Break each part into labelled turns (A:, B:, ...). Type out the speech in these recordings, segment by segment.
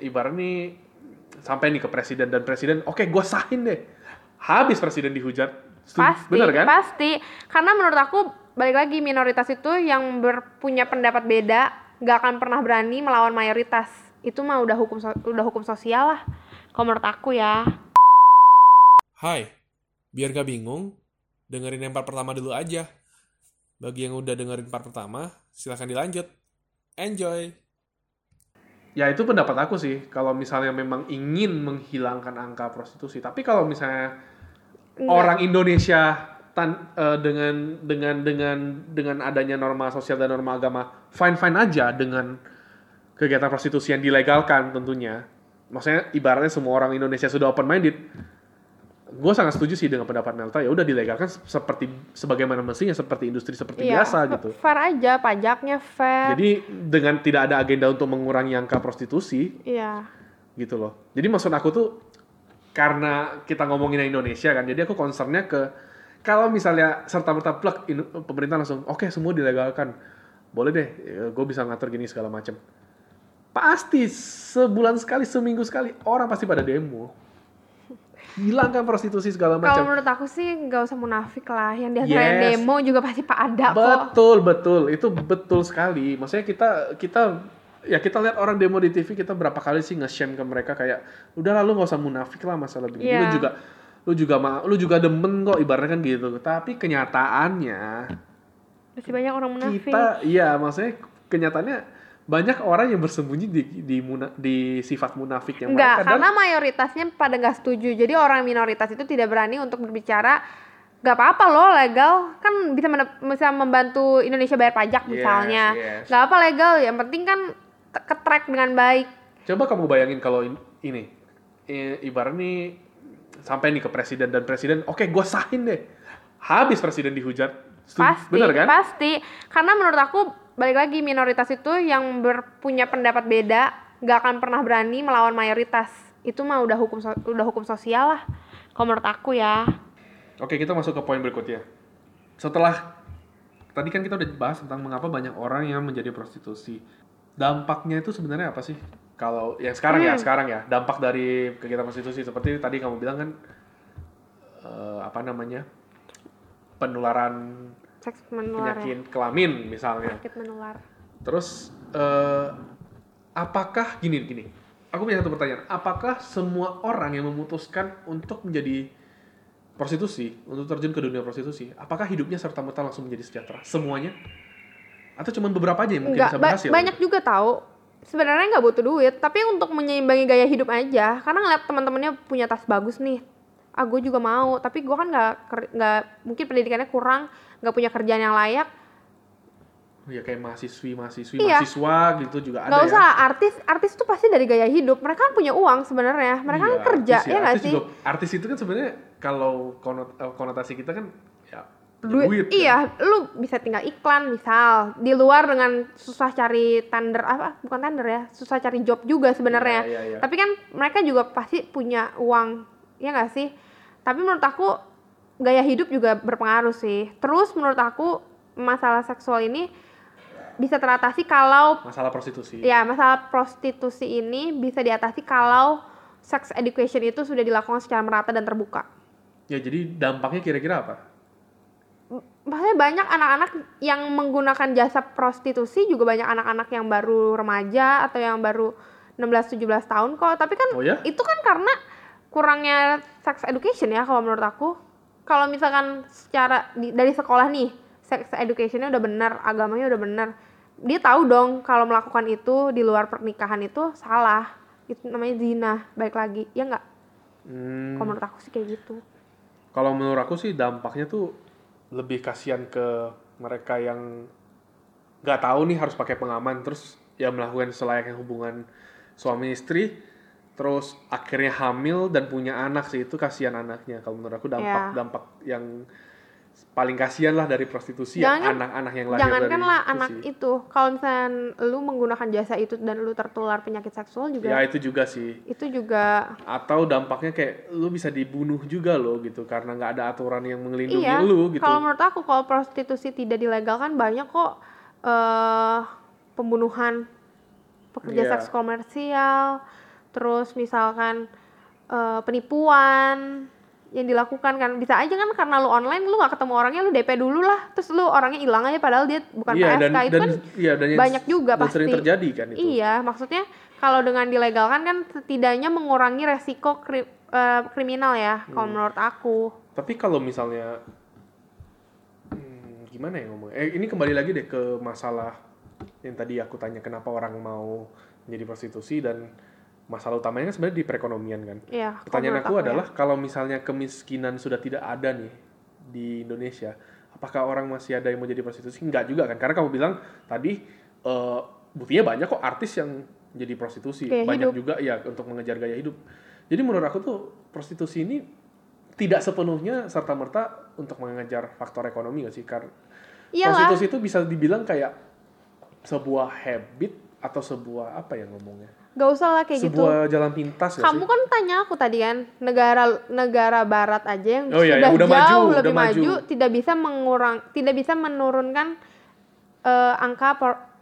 A: ibarat nih sampai nih ke presiden dan presiden, oke gue sahin deh. Habis presiden dihujat.
B: Pasti,
A: Bener kan?
B: pasti. Karena menurut aku balik lagi minoritas itu yang berpunya pendapat beda nggak akan pernah berani melawan mayoritas. Itu mah udah hukum so- udah hukum sosial lah. Kalau menurut aku ya.
C: Hai, biar gak bingung, dengerin yang part pertama dulu aja. Bagi yang udah dengerin part pertama, silahkan dilanjut. Enjoy!
A: Ya itu pendapat aku sih. Kalau misalnya memang ingin menghilangkan angka prostitusi, tapi kalau misalnya
B: Enggak.
A: orang Indonesia tan, eh, dengan dengan dengan dengan adanya norma sosial dan norma agama fine fine aja dengan kegiatan prostitusi yang dilegalkan tentunya. Maksudnya ibaratnya semua orang Indonesia sudah open minded. Gue sangat setuju sih dengan pendapat Melta ya udah dilegalkan seperti sebagaimana mestinya seperti industri seperti
B: Iya,
A: biasa gitu.
B: Fair aja, pajaknya fair.
A: Jadi dengan tidak ada agenda untuk mengurangi angka prostitusi,
B: Iya.
A: gitu loh. Jadi maksud aku tuh karena kita ngomongin Indonesia kan, jadi aku concernnya ke kalau misalnya serta merta plek in- pemerintah langsung oke semua dilegalkan, boleh deh, gue bisa ngatur gini segala macam. Pasti sebulan sekali, seminggu sekali orang pasti pada demo. Hilangkan prostitusi segala
B: Kalau
A: macam.
B: menurut aku sih nggak usah munafik lah. Yang diantarin
A: Yes.
B: demo juga pasti pak ada kok.
A: Betul, betul. Itu betul sekali. Maksudnya kita kita ya kita lihat orang demo di TV kita berapa kali sih nge-shame ke mereka kayak udah lalu nggak usah munafik lah masalah begini. Lu
B: Iya.
A: juga lu juga ma- lu juga demen kok ibaratnya kan gitu. Tapi kenyataannya
B: Masih banyak orang munafik.
A: kita iya maksudnya kenyataannya banyak orang yang bersembunyi di di, muna- di sifat munafiknya
B: Enggak,
A: mereka dan
B: karena mayoritasnya pada nggak setuju. Jadi orang minoritas itu tidak berani untuk berbicara. Gak apa-apa loh legal, kan bisa bisa membantu Indonesia bayar pajak
A: Yes,
B: misalnya.
A: yes.
B: Gak apa legal, yang penting kan ke-track dengan baik.
A: Coba kamu bayangin kalau in- ini ibarat nih sampai nih ke presiden dan presiden, oke gue sahin deh. Habis presiden dihujat.
B: Pasti,
A: Bener kan?
B: pasti. Karena menurut aku balik lagi minoritas itu yang berpunya pendapat beda gak akan pernah berani melawan mayoritas. Itu mah udah hukum so- udah hukum sosial lah. Kalau menurut aku ya.
A: Oke kita masuk ke poin berikutnya. Setelah tadi kan kita udah bahas tentang mengapa banyak orang yang menjadi prostitusi. Dampaknya itu sebenarnya apa sih? Kalau yang sekarang ya
B: Hmm.
A: sekarang ya dampak dari kegiatan prostitusi seperti tadi kamu bilang kan eh, apa namanya penularan
B: Seks menular ya.
A: penyakit kelamin misalnya.
B: Penyakit menular.
A: Terus eh, apakah gini gini? Aku punya satu pertanyaan. Apakah semua orang yang memutuskan untuk menjadi prostitusi, untuk terjun ke dunia prostitusi, apakah hidupnya serta merta langsung menjadi sejahtera? Semuanya? Atau cuma beberapa aja yang mungkin
B: Enggak,
A: bisa
B: ba-
A: berhasil?
B: banyak juga tahu. Sebenarnya nggak butuh duit, tapi untuk menyeimbangi gaya hidup aja. Karena ngeliat teman-temannya punya tas bagus nih, ah gue juga mau. Tapi gue kan nggak nggak mungkin pendidikannya kurang, nggak punya kerjaan yang layak.
A: Ya kayak mahasiswi, mahasiswi,
B: Iya.
A: mahasiswa gitu juga ada
B: Nggak
A: ya.
B: usah lah, artis artis tuh pasti dari gaya hidup. Mereka kan punya uang sebenarnya. Mereka kan
A: Iya,
B: kerja,
A: artis
B: ya nggak
A: artis
B: sih?
A: juga- artis itu kan sebenarnya kalau konot- eh, konotasi kita kan ya
B: duit,
A: kan.
B: iya lu bisa tinggal iklan misal di luar dengan susah cari tender apa bukan tender ya susah cari job juga sebenarnya
A: Iya, iya, iya.
B: tapi kan mereka juga pasti punya uang ya nggak sih tapi menurut aku gaya hidup juga berpengaruh sih terus menurut aku masalah seksual ini bisa teratasi kalau
A: Masalah prostitusi.
B: ya masalah prostitusi ini bisa diatasi kalau sex education itu sudah dilakukan secara merata dan terbuka
A: Ya jadi dampaknya kira-kira apa?
B: Maksudnya banyak anak-anak yang menggunakan jasa prostitusi juga banyak anak-anak yang baru remaja atau yang baru 16-17 tahun kok. Tapi kan
A: Oh ya?
B: itu kan karena kurangnya sex education ya kalau menurut aku. Kalau misalkan secara di- dari sekolah nih, sex educationnya udah benar, agamanya udah benar. Dia tahu dong kalau melakukan itu di luar pernikahan itu salah. Itu namanya zina, baik lagi. Ya nggak?
A: Hmm.
B: Kalau menurut aku sih kayak gitu.
A: Kalau menurut aku sih dampaknya tuh lebih kasihan ke mereka yang nggak tahu nih harus pakai pengaman terus ya melakukan selayaknya hubungan suami istri terus akhirnya hamil dan punya anak sih itu kasihan anaknya kalau menurut aku dampak
B: Ya.
A: dampak yang paling kasihan lah dari prostitusi ya
B: Jangan-
A: anak-anak yang lahir
B: Jangankan
A: dari
B: lah
A: itu
B: anak
A: sih.
B: itu, kalau misalnya lu menggunakan jasa itu dan lu tertular penyakit seksual juga,
A: ya itu juga sih
B: itu juga
A: atau dampaknya kayak lu bisa dibunuh juga loh gitu karena nggak ada aturan yang melindungi
B: iya.
A: lu gitu
B: Kalau menurut aku kalau prostitusi tidak dilegalkan banyak kok eh pembunuhan pekerja
A: Iya.
B: seks komersial, terus misalkan eh, penipuan yang dilakukan kan bisa aja kan karena lu online lu nggak ketemu orangnya lu DP dulu lah terus lu orangnya hilang aja padahal dia bukan
A: iya,
B: PSK
A: dan,
B: itu
A: dan,
B: kan
A: iya, dan
B: banyak juga
A: dan sering
B: pasti.
A: terjadi kan itu.
B: Iya, maksudnya kalau dengan dilegalkan kan setidaknya mengurangi resiko kri- eh, kriminal ya, kalau
A: Hmm.
B: menurut aku.
A: Tapi kalau misalnya hmm, gimana ya ngomong? Eh ini kembali lagi deh ke masalah yang tadi aku tanya kenapa orang mau menjadi prostitusi dan masalah utamanya kan sebenarnya di perekonomian kan.
B: Iya.
A: Pertanyaan aku
B: ya.
A: adalah kalau misalnya kemiskinan sudah tidak ada nih di Indonesia, apakah orang masih ada yang mau jadi prostitusi? Enggak juga kan? Karena kamu bilang tadi eh, buktinya banyak kok artis yang jadi prostitusi,
B: Gaya
A: banyak
B: hidup.
A: juga ya untuk mengejar gaya hidup. Jadi menurut aku tuh prostitusi ini tidak sepenuhnya serta merta untuk mengejar faktor ekonomi gak sih? Karena
B: Iyalah.
A: prostitusi itu bisa dibilang kayak sebuah habit atau sebuah apa ya ngomongnya?
B: Gak usah lah kayak gitu.
A: sebuah jalan pintas gak
B: Kamu
A: sih?
B: kan tanya aku tadi kan, negara negara barat aja yang
A: Oh iya,
B: sudah
A: yang udah
B: jauh
A: maju,
B: lebih
A: udah maju.
B: maju, tidak bisa mengurang, tidak bisa menurunkan eh, angka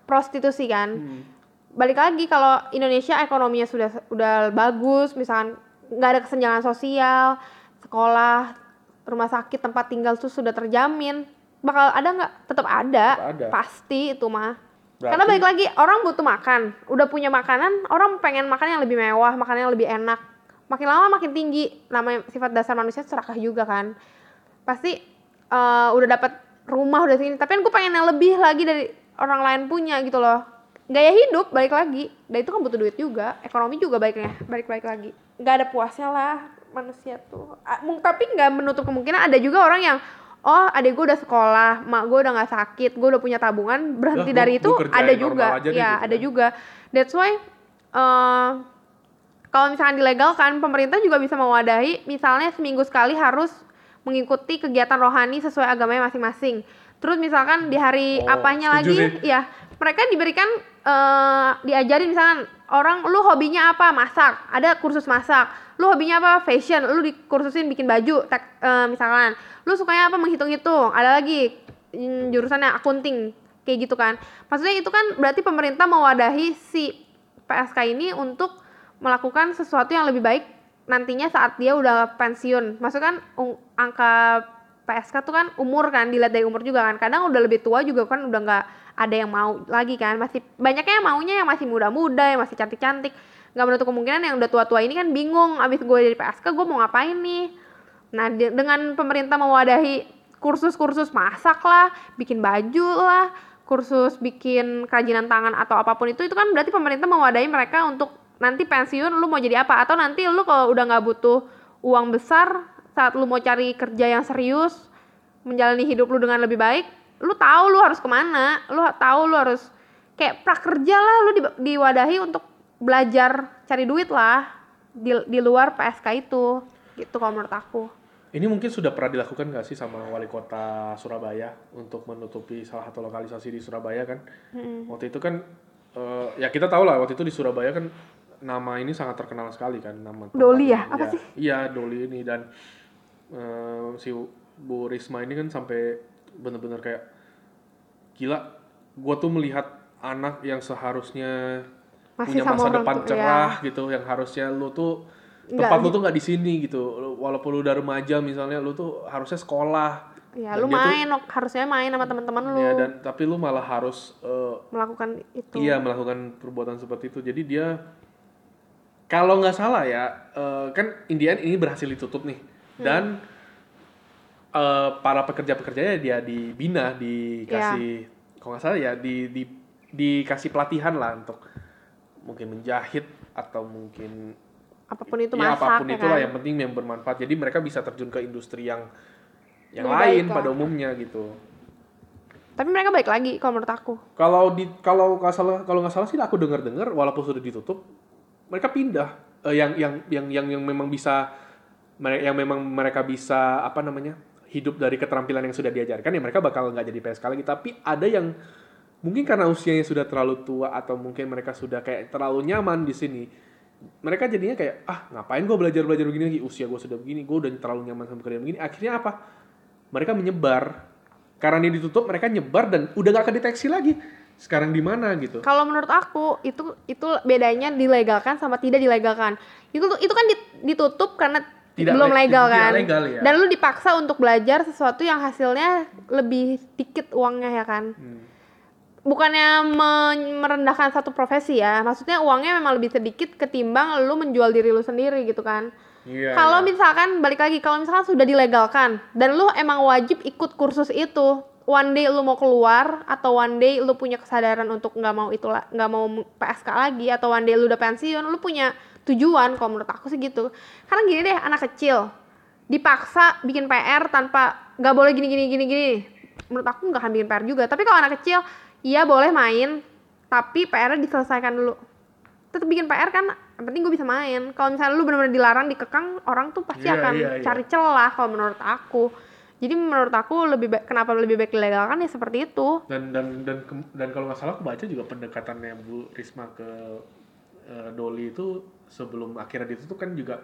B: prostitusi kan.
A: Hmm.
B: Balik lagi kalau Indonesia ekonominya sudah udah bagus, misalkan nggak ada kesenjangan sosial, sekolah, rumah sakit, tempat tinggal tuh sudah terjamin, bakal ada nggak? Tetap ada,
A: Tetap ada.
B: pasti itu mah.
A: Berarti-
B: Karena balik lagi orang butuh makan, udah punya makanan, orang pengen makan yang lebih mewah, makan yang lebih enak. Makin lama makin tinggi, namanya sifat dasar manusia serakah juga kan. Pasti eh, udah dapat rumah udah segini, tapi kan gue pengen yang lebih lagi dari orang lain punya gitu loh. Gaya hidup balik lagi, dan itu kan butuh duit juga, ekonomi juga baiknya, balik-balik lagi. Nggak ada puasnya lah manusia tuh. Ah, mung- Tapi nggak menutup kemungkinan ada juga orang yang oh adek gue udah sekolah, mak gue udah nggak sakit, gue udah punya tabungan, berhenti dari itu ada juga, ya
A: gitu
B: ada
A: kan.
B: juga. That's why eh, kalau misalkan dilegalkan, pemerintah juga bisa mewadahi, misalnya seminggu sekali harus mengikuti kegiatan rohani sesuai agamanya masing-masing. Terus misalkan di hari
A: Oh,
B: apanya lagi,
A: sih.
B: ya mereka diberikan eh, diajarin misalkan orang lu hobinya apa masak, ada kursus masak. Lu hobinya apa fashion, lu dikursusin bikin baju, tek- eh, misalkan. Lu sukanya apa menghitung-hitung, ada lagi mm, jurusannya akunting kayak gitu kan. Maksudnya itu kan berarti pemerintah mewadahi si PSK ini untuk melakukan sesuatu yang lebih baik nantinya saat dia udah pensiun. Maksudnya kan angka PSK tuh kan umur kan dilihat dari umur juga kan. Kadang udah lebih tua juga kan udah nggak ada yang mau lagi kan. Masih banyaknya yang maunya yang masih muda-muda, yang masih cantik-cantik. Nggak menutup kemungkinan yang udah tua-tua ini kan bingung abis gue dari PSK gue mau ngapain nih. Nah dengan pemerintah mewadahi kursus-kursus masak lah, bikin baju lah, kursus bikin kerajinan tangan atau apa pun itu itu kan berarti pemerintah mewadahi mereka untuk nanti pensiun lu mau jadi apa atau nanti lu kalau udah nggak butuh uang besar saat lu mau cari kerja yang serius menjalani hidup lu dengan lebih baik lu tahu lu harus ke mana lu tahu lu harus kayak prakerja lah lu di- diwadahi untuk belajar cari duit lah di, di luar PSK itu gitu kalau menurut aku
A: Ini mungkin sudah pernah dilakukan nggak sih sama wali kota Surabaya untuk menutupi salah satu lokalisasi di Surabaya kan? Waktu itu kan eh, ya kita tahu lah waktu itu di Surabaya kan nama ini sangat terkenal sekali kan nama
B: Doli ya?
A: ini.
B: Apa sih?
A: Iya Doli ini dan eh, si Bu Risma ini kan sampai bener-bener kayak gila. Gua tuh melihat anak yang seharusnya
B: Masih
A: punya
B: sama
A: masa
B: orang
A: depan
B: tua,
A: cerah gitu yang harusnya lu tuh
B: Nggak
A: tempat lu
B: gitu.
A: tuh nggak di sini gitu Lu- walaupun lu udah remaja misalnya lu tuh harusnya sekolah
B: ya
A: Dan
B: lu
A: dia tuh-
B: main harusnya main sama teman-teman lu
A: ya dan tapi lu malah harus eh,
B: melakukan itu
A: iya melakukan perbuatan seperti itu jadi dia kalau nggak salah ya eh, kan Indian ini berhasil ditutup nih
B: Hmm.
A: dan eh, para pekerja-pekerjanya dia dibina dikasih
B: Iya.
A: kalau nggak salah ya di, di dikasih pelatihan lah untuk mungkin menjahit atau mungkin
B: apa pun itu
A: ya
B: masak
A: apa pun
B: ya
A: itulah
B: kan?
A: yang penting yang bermanfaat. Jadi mereka bisa terjun ke industri yang yang
B: Lebih
A: lain pada umumnya gitu.
B: Tapi mereka baik lagi kalau menurut aku.
A: Kalau di kalau nggak salah kalau nggak salah sih aku dengar dengar walaupun sudah ditutup mereka pindah. Eh, yang yang yang yang yang memang bisa yang memang mereka bisa apa namanya hidup dari keterampilan yang sudah diajarkan ya mereka bakal nggak jadi PSK lagi. Tapi ada yang mungkin karena usianya sudah terlalu tua atau mungkin mereka sudah kayak terlalu nyaman di sini mereka jadinya kayak ah ngapain gue belajar belajar begini lagi usia gue sudah begini gue udah terlalu nyaman sama kerjaan begini akhirnya apa mereka menyebar karena ini ditutup mereka nyebar dan udah nggak kedeteksi lagi sekarang di mana gitu.
B: Kalau menurut aku itu itu bedanya dilegalkan sama tidak dilegalkan. Itu itu kan dit- ditutup karena
A: Tidak
B: belum
A: le-
B: legal kan.
A: legal, ya.
B: Dan lu dipaksa untuk belajar sesuatu yang hasilnya lebih dikit uangnya ya kan.
A: Hmm.
B: Bukannya merendahkan satu profesi ya. Maksudnya uangnya memang lebih sedikit ketimbang lu menjual diri lu sendiri gitu kan.
A: Iya.
B: Kalau
A: iya.
B: misalkan balik lagi kalau misalkan sudah dilegalkan dan lu emang wajib ikut kursus itu, one day lu mau keluar atau one day lu punya kesadaran untuk nggak mau itu nggak mau PSK lagi atau one day lu udah pensiun, lu punya tujuan kalau menurut aku sih gitu. Karena gini deh anak kecil dipaksa bikin PR tanpa nggak boleh gini gini gini gini. Menurut aku nggak akan bikin PR juga. Tapi kalau anak kecil iya boleh main. Tapi PR-nya diselesaikan dulu. Tetap bikin PR kan yang penting gue bisa main. Kalau misalnya lu benar-benar dilarang dikekang orang tuh pasti
A: Iya,
B: akan
A: iya, iya.
B: cari celah kalau menurut aku. Jadi menurut aku lebih baik kenapa lebih baik dilegalkan ya seperti itu.
A: Dan dan dan dan kalau nggak salah aku baca juga pendekatannya Bu Risma ke eh, Doli itu sebelum akhirnya ditutup kan juga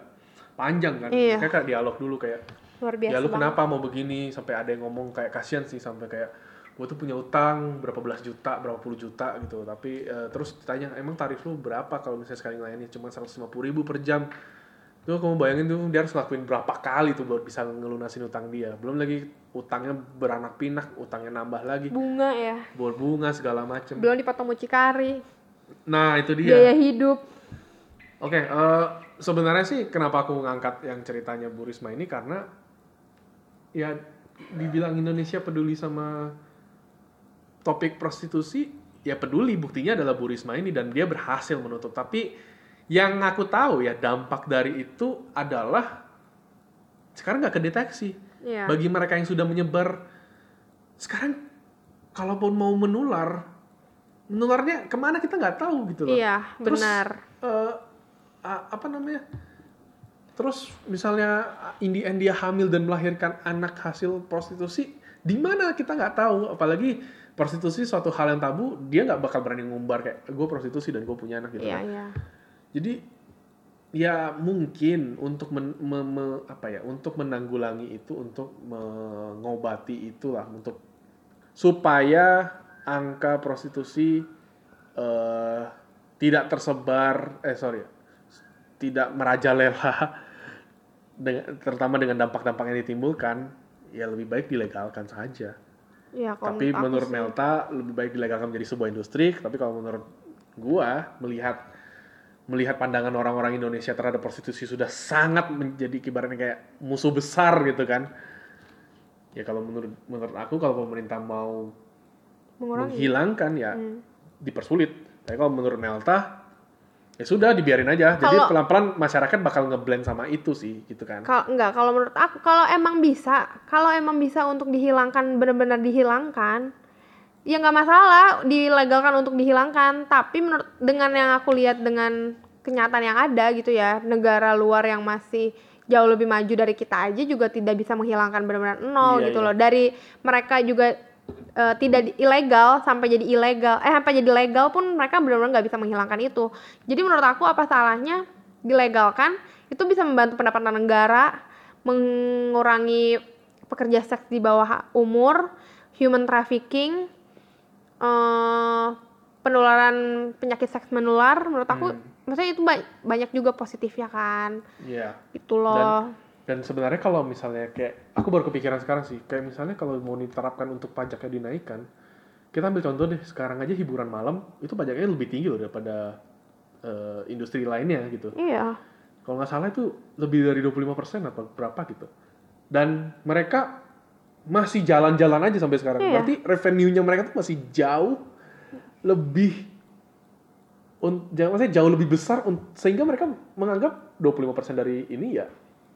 A: panjang kan.
B: Iya.
A: kayak, kayak dialog dulu kayak
B: luar biasa
A: ya lu
B: banget.
A: kenapa mau begini? Sampai ada yang ngomong kayak kasihan sih sampai kayak gue tuh punya utang berapa belas juta berapa puluh juta gitu. Tapi eh, terus ditanya emang tarif lu berapa kalau misalnya sekali ngelayanin cuma 150 ribu per jam. Tuh kamu bayangin tuh dia harus lakuin berapa kali tuh buat bisa ngelunasin utang dia. Belum lagi utangnya beranak pinak utangnya nambah lagi.
B: Bunga ya.
A: Buat bunga segala macem.
B: Belum dipotong mucikari.
A: Nah itu
B: biaya
A: dia
B: hidup.
A: Oke eh, sebenarnya sih kenapa aku ngangkat yang ceritanya Bu Risma ini? Karena ya dibilang Indonesia peduli sama topik prostitusi ya peduli buktinya adalah Bu Risma ini dan dia berhasil menutup. Tapi yang aku tahu ya dampak dari itu adalah sekarang nggak kedeteksi.
B: Iya.
A: bagi mereka yang sudah menyebar sekarang kalaupun mau menular menularnya ke mana kita nggak tahu gitu loh.
B: Iya
A: Terus,
B: benar.
A: eh, a- apa namanya? Terus misalnya in the end dia hamil dan melahirkan anak hasil prostitusi di mana kita nggak tahu? Apalagi prostitusi suatu hal yang tabu dia nggak bakal berani ngumbar kayak gue prostitusi dan gue punya anak gitu
B: iya
A: kan.
B: iya
A: jadi ya mungkin untuk men- me- me- apa ya untuk menanggulangi itu untuk mengobati itulah untuk supaya angka prostitusi eh, tidak tersebar eh sorry tidak merajalela dengan, terutama dengan dampak-dampak yang ditimbulkan ya lebih baik dilegalkan saja
B: kalau
A: tapi menurut
B: sih-
A: Melta lebih baik dilegalkan menjadi sebuah industri. Tapi kalau menurut gua melihat melihat pandangan orang-orang Indonesia terhadap prostitusi sudah sangat menjadi kibarannya kayak musuh besar gitu kan. Ya kalau menurut menurut aku kalau pemerintah mau
B: mengurangi.
A: menghilangkan ya
B: Hmm.
A: dipersulit. Tapi kalau menurut Melta ya sudah dibiarin aja jadi
B: Kalau-
A: pelan-pelan masyarakat bakal ngeblend sama itu sih gitu kan
B: Kalau enggak, kalau menurut aku kalau emang bisa, kalau emang bisa untuk dihilangkan benar-benar dihilangkan, ya nggak masalah dilegalkan untuk dihilangkan. Tapi menurut dengan yang aku lihat dengan kenyataan yang ada gitu ya, negara luar yang masih jauh lebih maju dari kita aja juga tidak bisa menghilangkan benar-benar nol
A: Iya,
B: gitu
A: iya.
B: loh. Dari mereka juga eh, tidak ilegal sampai jadi ilegal, eh sampai jadi legal pun mereka benar-benar nggak bisa menghilangkan itu. Jadi menurut aku apa salahnya dilegalkan itu bisa membantu pendapatan negara, mengurangi pekerja seks di bawah umur, human trafficking, eh penularan penyakit seks menular. Menurut aku,
A: Hmm.
B: maksudnya itu ba- banyak juga positifnya kan,
A: Iya
B: gitu loh.
A: Dan sebenarnya kalau misalnya kayak aku baru kepikiran sekarang sih, kayak misalnya kalau mau diterapkan untuk pajaknya dinaikkan, kita ambil contoh deh, sekarang aja hiburan malam itu pajaknya lebih tinggi loh daripada eh, industri lainnya gitu.
B: Iya,
A: Kalau nggak salah itu lebih dari 25% atau berapa gitu. Dan mereka masih jalan-jalan aja sampai sekarang.
B: Iya.
A: Berarti revenue-nya mereka tuh masih jauh lebih jangan maksudnya jauh lebih besar sehingga mereka menganggap 25% dari ini ya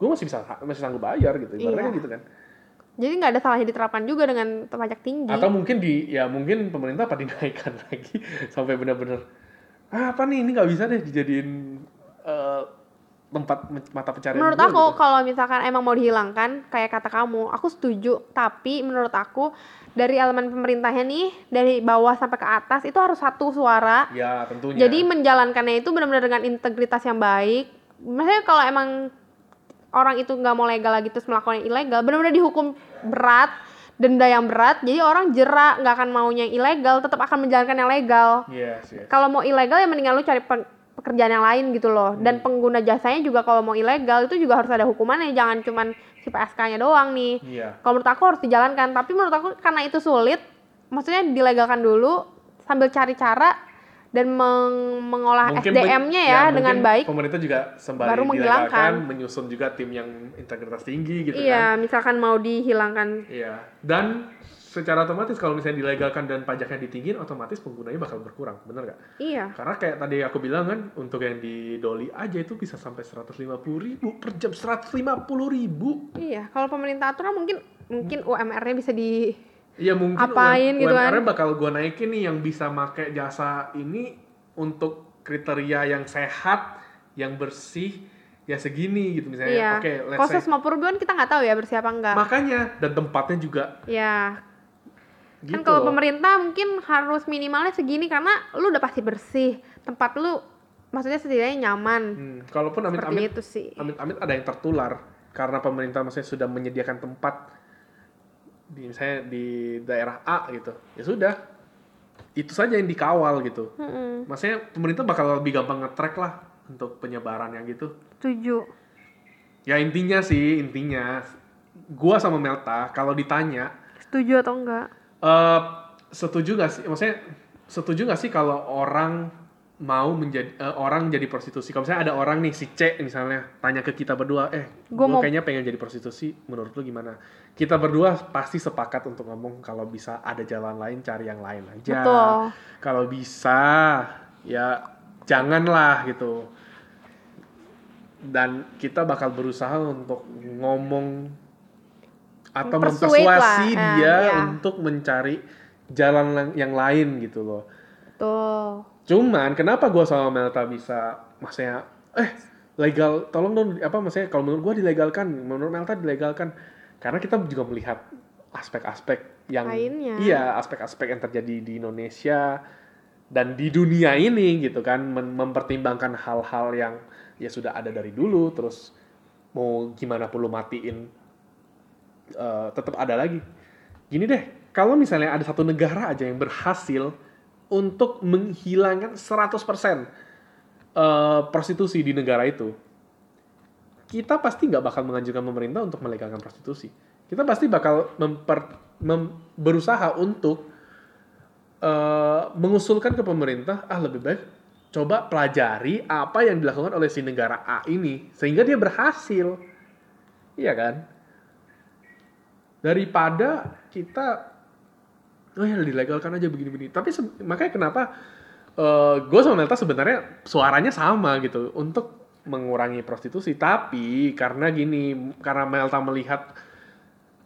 A: gue masih bisa masih sanggup bayar gitu ibaratnya
B: Iya.
A: gitu kan
B: jadi nggak ada salahnya diterapkan juga dengan pajak tinggi.
A: atau mungkin di ya mungkin pemerintah apa dinaikkan lagi sampai benar-benar ah, apa nih ini nggak bisa deh dijadiin eh, tempat mata pencarian
B: menurut aku
A: gitu.
B: kalau misalkan emang mau dihilangkan kayak kata kamu aku setuju tapi menurut aku dari elemen pemerintahnya nih dari bawah sampai ke atas itu harus satu suara
A: ya tentunya
B: jadi menjalankannya itu benar-benar dengan integritas yang baik maksudnya kalau emang orang itu nggak mau legal lagi terus melakukan yang ilegal benar-benar dihukum berat denda yang berat jadi orang jerak nggak akan maunya yang ilegal tetap akan menjalankan yang legal
A: Yes, yes.
B: kalau mau ilegal ya mendingan lu cari pe- pekerjaan yang lain gitu loh
A: Hmm.
B: dan pengguna jasanya juga kalau mau ilegal itu juga harus ada hukumannya jangan cuman si PSK-nya doang nih
A: Iya.
B: kalau menurut aku harus dijalankan tapi menurut aku karena itu sulit maksudnya dilegalkan dulu sambil cari cara dan meng- mengolah SDM-nya ya,
A: mungkin
B: dengan baik
A: Pemerintah juga sembari
B: baru menghilangkan.
A: menyusun juga tim yang integritas tinggi gitu kan.
B: iya misalkan mau dihilangkan
A: Iya. Dan secara otomatis kalau misalnya dilegalkan dan pajaknya ditinggiin, otomatis penggunanya bakal berkurang, bener nggak?
B: iya
A: Karena kayak tadi aku bilang kan, untuk yang di Doli aja itu bisa sampai 150 ribu per jam, 150 ribu.
B: iya kalau pemerintah aturan mungkin mungkin UMR-nya bisa di
A: Iya mungkin
B: Apain gitu kan.
A: Bakal gua naikin nih yang bisa make jasa ini untuk kriteria yang sehat, yang bersih, ya segini gitu misalnya.
B: iya
A: Oke, let's
B: kalau
A: say.
B: 150 ribuan kita nggak tahu ya bersih apa enggak
A: Makanya dan tempatnya juga
B: ya
A: gitu.
B: kan kalau pemerintah mungkin harus minimalnya segini karena lu udah pasti bersih tempat lu maksudnya setidaknya nyaman
A: Hmm, kalaupun amit-amit
B: itu sih
A: amit-amit ada yang tertular karena pemerintah maksudnya sudah menyediakan tempat di misalnya di daerah A gitu ya sudah. Itu saja yang dikawal gitu.
B: Mm-mm.
A: maksudnya pemerintah bakal lebih gampang nge-track lah untuk penyebarannya gitu.
B: Setuju.
A: Ya intinya sih intinya. Gua sama Melta kalau ditanya
B: setuju atau enggak?
A: eh setuju gak sih? Maksudnya setuju gak sih kalau orang mau menjadi eh, orang jadi prostitusi. Kalau misalnya ada orang nih si C misalnya tanya ke kita berdua eh gue
B: mau-
A: kayaknya pengen jadi prostitusi menurut lu gimana? Kita berdua pasti sepakat untuk ngomong kalau bisa ada jalan lain cari yang lain aja.
B: Betul.
A: Kalau bisa ya janganlah gitu. Dan kita bakal berusaha untuk ngomong atau
B: Mempersuade
A: mempersuasi
B: lah, eh,
A: dia
B: ya.
A: untuk mencari jalan yang lain gitu loh.
B: Tuh
A: cuman kenapa gua sama Melta bisa maksudnya eh legal tolong dong apa maksudnya kalau menurut gua dilegalkan menurut Melta dilegalkan karena kita juga melihat aspek-aspek yang
B: Lainnya.
A: iya aspek-aspek yang terjadi di Indonesia dan di dunia ini gitu kan mem- mempertimbangkan hal-hal yang ya sudah ada dari dulu terus mau gimana perlu matiin eh, tetap ada lagi gini deh kalau misalnya ada satu negara aja yang berhasil untuk menghilangkan 100% eh, prostitusi di negara itu kita pasti nggak bakal menganjurkan pemerintah untuk melegalkan prostitusi. Kita pasti bakal memper, mem- berusaha untuk eh, mengusulkan ke pemerintah ah lebih baik coba pelajari apa yang dilakukan oleh si negara A ini sehingga dia berhasil. Iya kan? Daripada kita oh ya dilegalkan aja begini-begini. Tapi makanya kenapa gue sama Melta sebenarnya suaranya sama gitu untuk mengurangi prostitusi. Tapi karena gini karena Melta melihat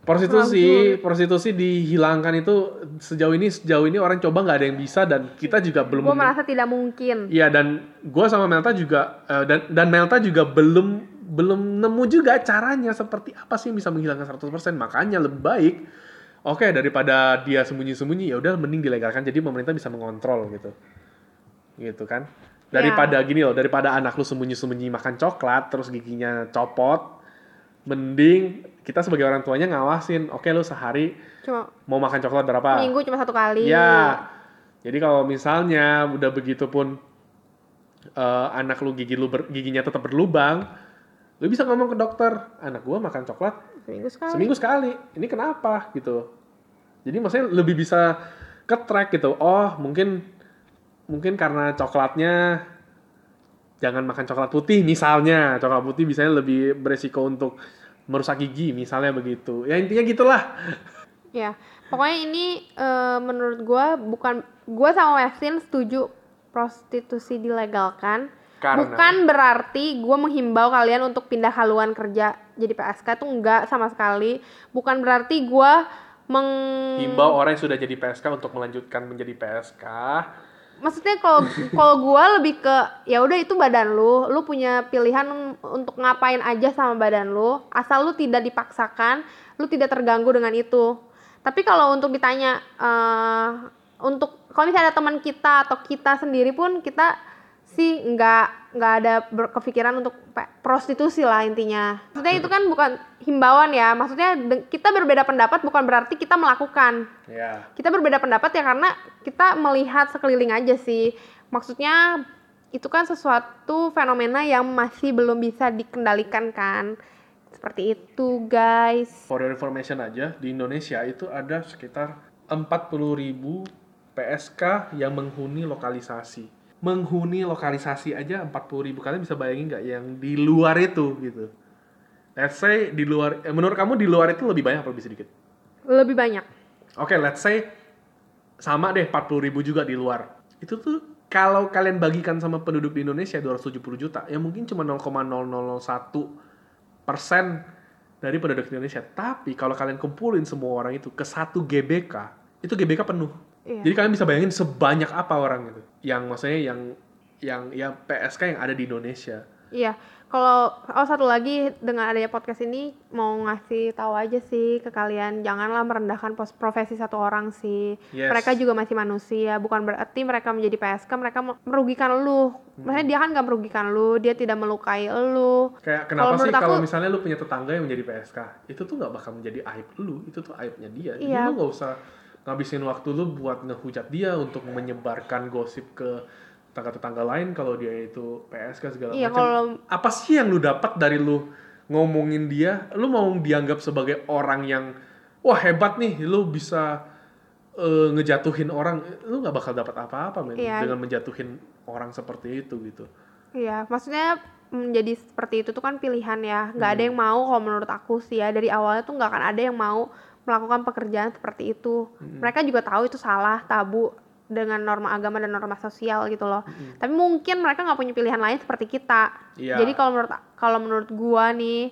A: prostitusi prostitusi dihilangkan itu sejauh ini sejauh ini orang coba nggak ada yang bisa dan kita juga belum
B: gue merasa tidak mungkin.
A: Iya dan gue sama Melta juga eh, dan dan Melta juga belum belum nemu juga caranya seperti apa sih yang bisa menghilangkan 100% makanya lebih baik oke daripada dia sembunyi-sembunyi ya udah mending dilegalkan. Jadi pemerintah bisa mengontrol gitu. Gitu kan? Daripada gini loh daripada anak lu sembunyi-sembunyi makan coklat terus giginya copot mending kita sebagai orang tuanya ngawasin oke lu sehari
B: cuma
A: mau makan coklat berapa?
B: Minggu cuma satu kali.
A: Ya. Jadi kalau misalnya udah begitu pun eh, anak lu gigi lu ber- giginya tetap berlubang, lu bisa ngomong ke dokter, anak gua makan coklat
B: seminggu sekali
A: seminggu sekali. Ini kenapa gitu. Jadi maksudnya lebih bisa ke track gitu. Oh, mungkin mungkin karena coklatnya jangan makan coklat putih misalnya. Coklat putih biasanya lebih beresiko untuk merusak gigi misalnya begitu. Ya intinya gitulah.
B: Ya, pokoknya ini eh, menurut gua bukan gua sama Westin setuju prostitusi dilegalkan.
A: Karena-
B: Bukan berarti gua menghimbau kalian untuk pindah haluan kerja jadi PSK itu enggak sama sekali. Bukan berarti gua meng
A: Himbau orang yang sudah jadi PSK untuk melanjutkan menjadi PSK.
B: maksudnya kalau kalau gua lebih ke ya udah itu badan lu lu punya pilihan untuk ngapain aja sama badan lu asal lu tidak dipaksakan lu tidak terganggu dengan itu tapi kalau untuk ditanya eh untuk kalau misalnya ada teman kita atau kita sendiri pun kita sih nggak nggak ada kepikiran untuk prostitusi lah intinya. Maksudnya itu kan bukan himbauan ya. Maksudnya kita berbeda pendapat bukan berarti kita melakukan.
A: Ya.
B: Kita berbeda pendapat ya karena kita melihat sekeliling aja sih. Maksudnya itu kan sesuatu fenomena yang masih belum bisa dikendalikan kan. Seperti itu guys.
A: For your information aja, di Indonesia itu ada sekitar 40.000 PSK yang menghuni lokalisasi. Menghuni lokalisasi aja 40.000 kalian bisa bayangin nggak yang di luar itu gitu. Let's say di luar, eh, menurut kamu di luar itu lebih banyak apa lebih sedikit?
B: Lebih banyak.
A: Oke, let's say sama deh 40.000 juga di luar. Itu tuh kalau kalian bagikan sama penduduk di Indonesia 270 juta, ya mungkin cuma 0,0001 persen dari penduduk Indonesia. Tapi kalau kalian kumpulin semua orang itu ke satu GBK, itu GBK penuh.
B: Iya.
A: Jadi kalian bisa bayangin sebanyak apa orang itu. Yang maksudnya yang yang ya PSK yang ada di Indonesia.
B: Iya, kalau oh satu lagi dengan adanya podcast ini mau ngasih tahu aja sih ke kalian janganlah merendahkan profesi satu orang sih.
A: Yes.
B: Mereka juga masih manusia, bukan berarti mereka menjadi PSK mereka me- merugikan lu. Maksudnya dia kan gak merugikan lu, dia tidak melukai lu.
A: Kayak kenapa sih
B: menurut
A: kalau misalnya lu punya tetangga yang menjadi PSK, itu tuh nggak bakal menjadi aib lu, itu tuh aibnya dia. Jadi
B: Iya.
A: lu nggak usah ngabisin waktu lu buat ngehujat dia untuk menyebarkan gosip ke tetangga-tetangga lain kalau dia itu PSK segala
B: Iya,
A: macam.
B: kalau-
A: Apa sih yang lu dapat dari lu ngomongin dia? Lu mau dianggap sebagai orang yang wah hebat nih, lu bisa eh, ngejatuhin orang, lu nggak bakal dapat apa-apa men
B: Iya.
A: dengan menjatuhin orang seperti itu gitu.
B: Iya, maksudnya menjadi seperti itu tuh kan pilihan ya. Nggak
A: Hmm.
B: ada yang mau kalau menurut aku sih ya dari awalnya tuh nggak akan ada yang mau melakukan pekerjaan seperti itu.
A: Hmm.
B: Mereka juga tahu itu salah, tabu dengan norma agama dan norma sosial gitu loh. Tapi mungkin mereka nggak punya pilihan lain seperti kita.
A: Hmm. Iya.
B: Jadi kalau menurut kalau menurut gua nih,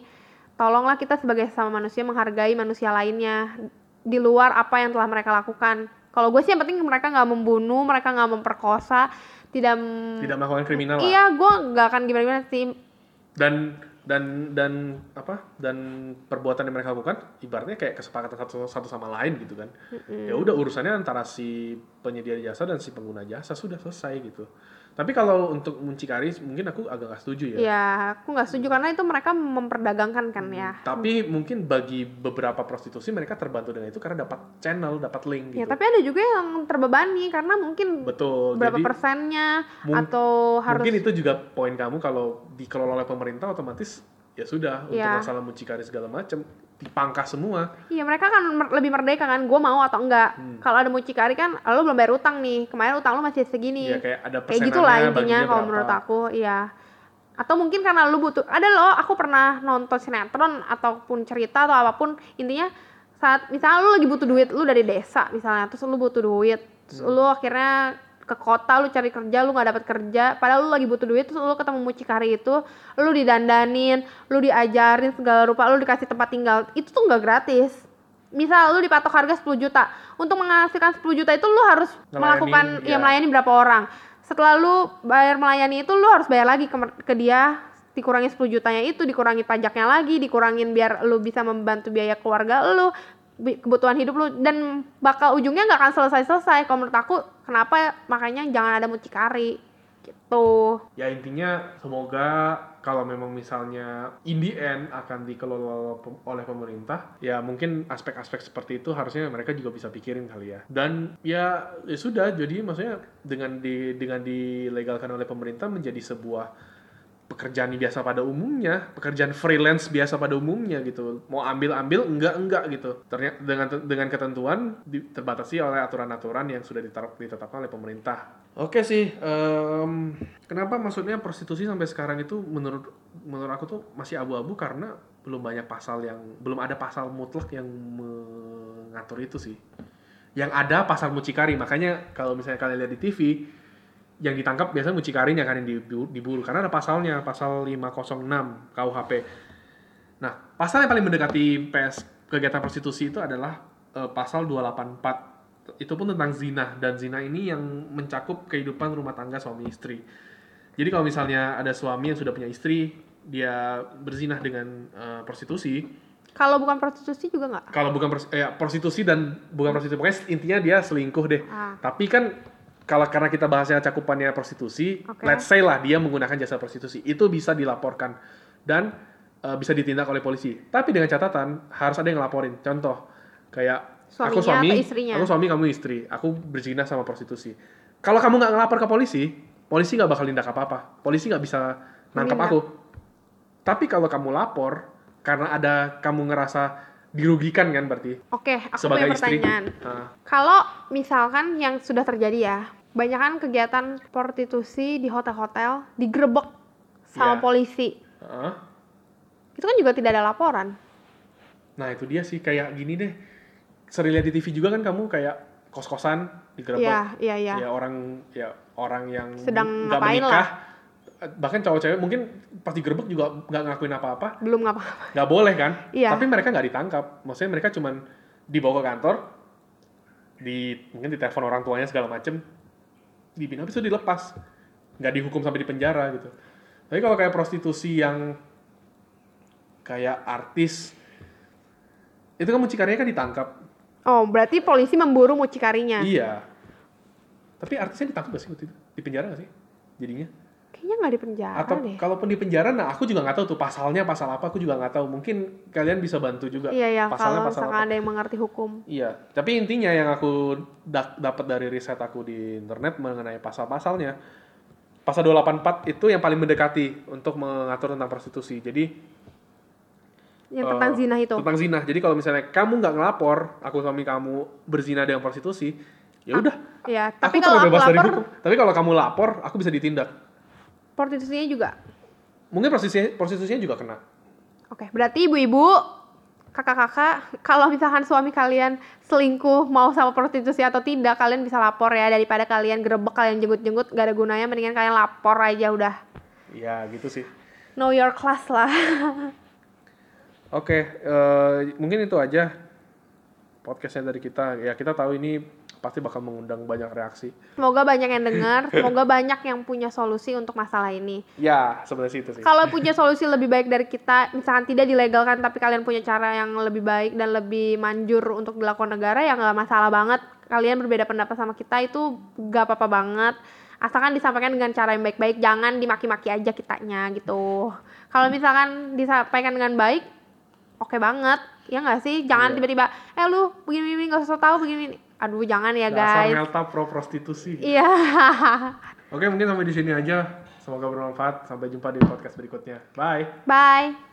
B: tolonglah kita sebagai sesama manusia menghargai manusia lainnya di luar apa yang telah mereka lakukan. Kalau gue sih yang penting mereka nggak membunuh, mereka nggak memperkosa, tidak
A: Tidak melakukan kriminal.
B: Iya, gue nggak akan gimana-gimana sih.
A: dan dan dan apa? Dan perbuatan yang mereka lakukan ibaratnya kayak kesepakatan satu satu sama lain gitu kan. Ya udah urusannya antara si penyedia jasa dan si pengguna jasa sudah selesai gitu tapi kalau untuk muncikari mungkin aku agak gak setuju ya
B: Ya, aku nggak setuju karena itu mereka memperdagangkan kan ya.
A: tapi mungkin bagi beberapa prostitusi mereka terbantu dengan itu karena dapat channel dapat link
B: Ya,
A: gitu
B: tapi ada juga yang terbebani karena mungkin
A: betul
B: berapa
A: jadi
B: persennya
A: mung-
B: atau harus
A: mungkin itu juga poin kamu kalau dikelola oleh pemerintah otomatis ya sudah untuk
B: Iya.
A: masalah muncikari segala macam dipangkas semua
B: Iya mereka kan mer- lebih merdeka kan, gue mau atau enggak.
A: Hmm.
B: Kalau ada mucikari kan, lo belum bayar utang nih, kemarin utang lo masih segini.
A: ya kayak ada
B: Kayak gitulah intinya kalau menurut aku, iya. Atau mungkin karena lu butuh, ada loh, aku pernah nonton sinetron ataupun cerita atau apa pun, intinya saat misalnya lu lagi butuh duit, lu dari desa misalnya, terus lu butuh duit, terus
A: Hmm.
B: lu akhirnya ke kota lu cari kerja lu nggak dapat kerja padahal lu lagi butuh duit terus lu ketemu mucikari itu lu didandanin lu diajarin segala rupa lu dikasih tempat tinggal itu tuh nggak gratis. Misal lu dipatok harga 10 juta untuk menghasilkan 10 juta itu lu harus
A: Melayani,
B: melakukan
A: ya.
B: ya melayani berapa orang. Setelah lu bayar melayani itu lu harus bayar lagi ke, ke dia dikurangi 10 jutanya itu dikurangi pajaknya lagi dikurangin biar lu bisa membantu biaya keluarga lu kebutuhan hidup lu dan bakal ujungnya nggak akan selesai-selesai. Kalau menurut aku kenapa makanya jangan ada mucikari gitu.
A: Ya intinya semoga kalau memang misalnya in the end akan dikelola oleh pemerintah ya mungkin aspek-aspek seperti itu harusnya mereka juga bisa pikirin kali ya. Dan ya, ya sudah jadi maksudnya dengan di dengan dilegalkan oleh pemerintah menjadi sebuah pekerjaan biasa pada umumnya, pekerjaan freelance biasa pada umumnya gitu. Mau ambil-ambil enggak enggak gitu. Ternyata dengan dengan ketentuan di- terbatasi oleh aturan-aturan yang sudah diterap- ditetapkan oleh pemerintah. Oke sih, em, kenapa maksudnya prostitusi sampai sekarang itu menurut menurut aku tuh masih abu-abu karena belum banyak pasal yang belum ada pasal mutlak yang mengatur itu sih. Yang ada pasal mucikari, makanya kalau misalnya kalian lihat di TV, yang ditangkap biasanya mucikarinya kan yang dibu- diburu karena ada pasalnya pasal 506 KUHP. Nah, pasal yang paling mendekati PS kegiatan prostitusi itu adalah eh, pasal 284. Itu pun tentang zina dan zina ini yang mencakup kehidupan rumah tangga suami istri. Jadi kalau misalnya ada suami yang sudah punya istri, dia berzinah dengan eh, prostitusi,
B: kalau bukan prostitusi juga nggak
A: kalau bukan pros- eh, prostitusi dan bukan prostitusi pokoknya intinya dia selingkuh deh.
B: Ah.
A: Tapi kan kalau karena kita bahasnya cakupannya prostitusi,
B: Oke.
A: let's say lah dia menggunakan jasa prostitusi, itu bisa dilaporkan dan eh, bisa ditindak oleh polisi. Tapi dengan catatan harus ada yang ngelaporin. Contoh kayak aku
B: Suaminya
A: suami,
B: atau istrinya?
A: aku suami, kamu istri, aku berzina sama prostitusi. Kalau kamu nggak ngelapor ke polisi, polisi nggak bakal tindak apa-apa. Polisi nggak bisa nangkap aku. Tapi kalau kamu lapor karena ada kamu ngerasa dirugikan kan berarti
B: Oke, aku
A: sebagai
B: punya pertanyaan.
A: Nah,
B: Kalau misalkan yang sudah terjadi ya, banyak kan kegiatan prostitusi di hotel-hotel digerebek sama
A: Iya.
B: polisi.
A: heeh.
B: Itu kan juga tidak ada laporan.
A: Nah itu dia sih kayak gini deh. Sering lihat di TV juga kan kamu kayak kos-kosan digerebek.
B: Iya, iya, iya.
A: Ya orang ya orang yang
B: Sedang
A: nggak
B: ngapain
A: menikah. Bahkan cowok-cewek mungkin pas digerebek juga nggak ngakuin apa-apa.
B: Belum ngapa-ngapa.
A: Nggak boleh kan?
B: Iya.
A: Tapi mereka nggak ditangkap. Maksudnya mereka cuman dibawa ke kantor, di mungkin ditelepon orang tuanya segala macem, dibina itu dilepas. Nggak dihukum sampai di penjara gitu. Tapi kalau kayak prostitusi yang kayak artis itu kan mucikarinya kan ditangkap.
B: Oh, berarti polisi memburu mucikarinya.
A: Iya. Tapi artisnya ditangkap gak sih waktu itu? Di penjara gak sih? Jadinya?
B: Kayaknya nggak di penjara
A: Atau
B: deh.
A: kalaupun di penjara, nah aku juga nggak tahu tuh pasalnya pasal apa, aku juga nggak tahu. Mungkin kalian bisa bantu juga.
B: Iya, iya,
A: pasalnya
B: kalau
A: pasal apa.
B: ada yang mengerti hukum.
A: Iya. Tapi intinya yang aku da- dapat dari riset aku di internet mengenai pasal-pasalnya, pasal 284 itu yang paling mendekati untuk mengatur tentang prostitusi. Jadi
B: Yang
A: Eh,
B: tentang zina itu.
A: tentang zina. Jadi kalau misalnya kamu nggak ngelapor, aku suami kamu berzina dengan prostitusi, ya udah.
B: Iya,
A: Aku
B: tapi kalau aku
A: dari
B: lapor,
A: hukum. Tapi kalau kamu lapor, aku bisa ditindak.
B: Prostitusinya juga.
A: Mungkin prostitusinya, prostitusinya juga kena.
B: Oke, berarti ibu-ibu, kakak-kakak, kalau misalkan suami kalian selingkuh mau sama prostitusi atau tidak, kalian bisa lapor ya daripada kalian gerebek, kalian jenggut-jenggut, gak ada gunanya, mendingan kalian lapor aja udah.
A: Iya gitu sih.
B: Know your class lah.
A: Oke, eh, mungkin itu aja podcastnya dari kita. Ya kita tahu ini pasti bakal mengundang banyak reaksi.
B: Semoga banyak yang dengar, semoga banyak yang punya solusi untuk masalah ini.
A: Ya sebenarnya sih itu sih.
B: Kalau punya solusi lebih baik dari kita, misalkan tidak dilegalkan tapi kalian punya cara yang lebih baik dan lebih manjur untuk dilakukan negara ya nggak masalah banget. Kalian berbeda pendapat sama kita itu gak apa-apa banget. Asalkan disampaikan dengan cara yang baik-baik, jangan dimaki-maki aja kitanya gitu. Kalau misalkan disampaikan dengan baik, oke banget. Ya nggak sih? Jangan
A: Iya.
B: tiba-tiba, eh lu begini-begini nggak usah tahu begini. Aduh jangan ya
A: Dasar
B: guys.
A: Melta pro prostitusi.
B: Iya.
A: Oke mungkin sampai di sini aja. Semoga bermanfaat. Sampai jumpa di podcast berikutnya. Bye.
B: Bye.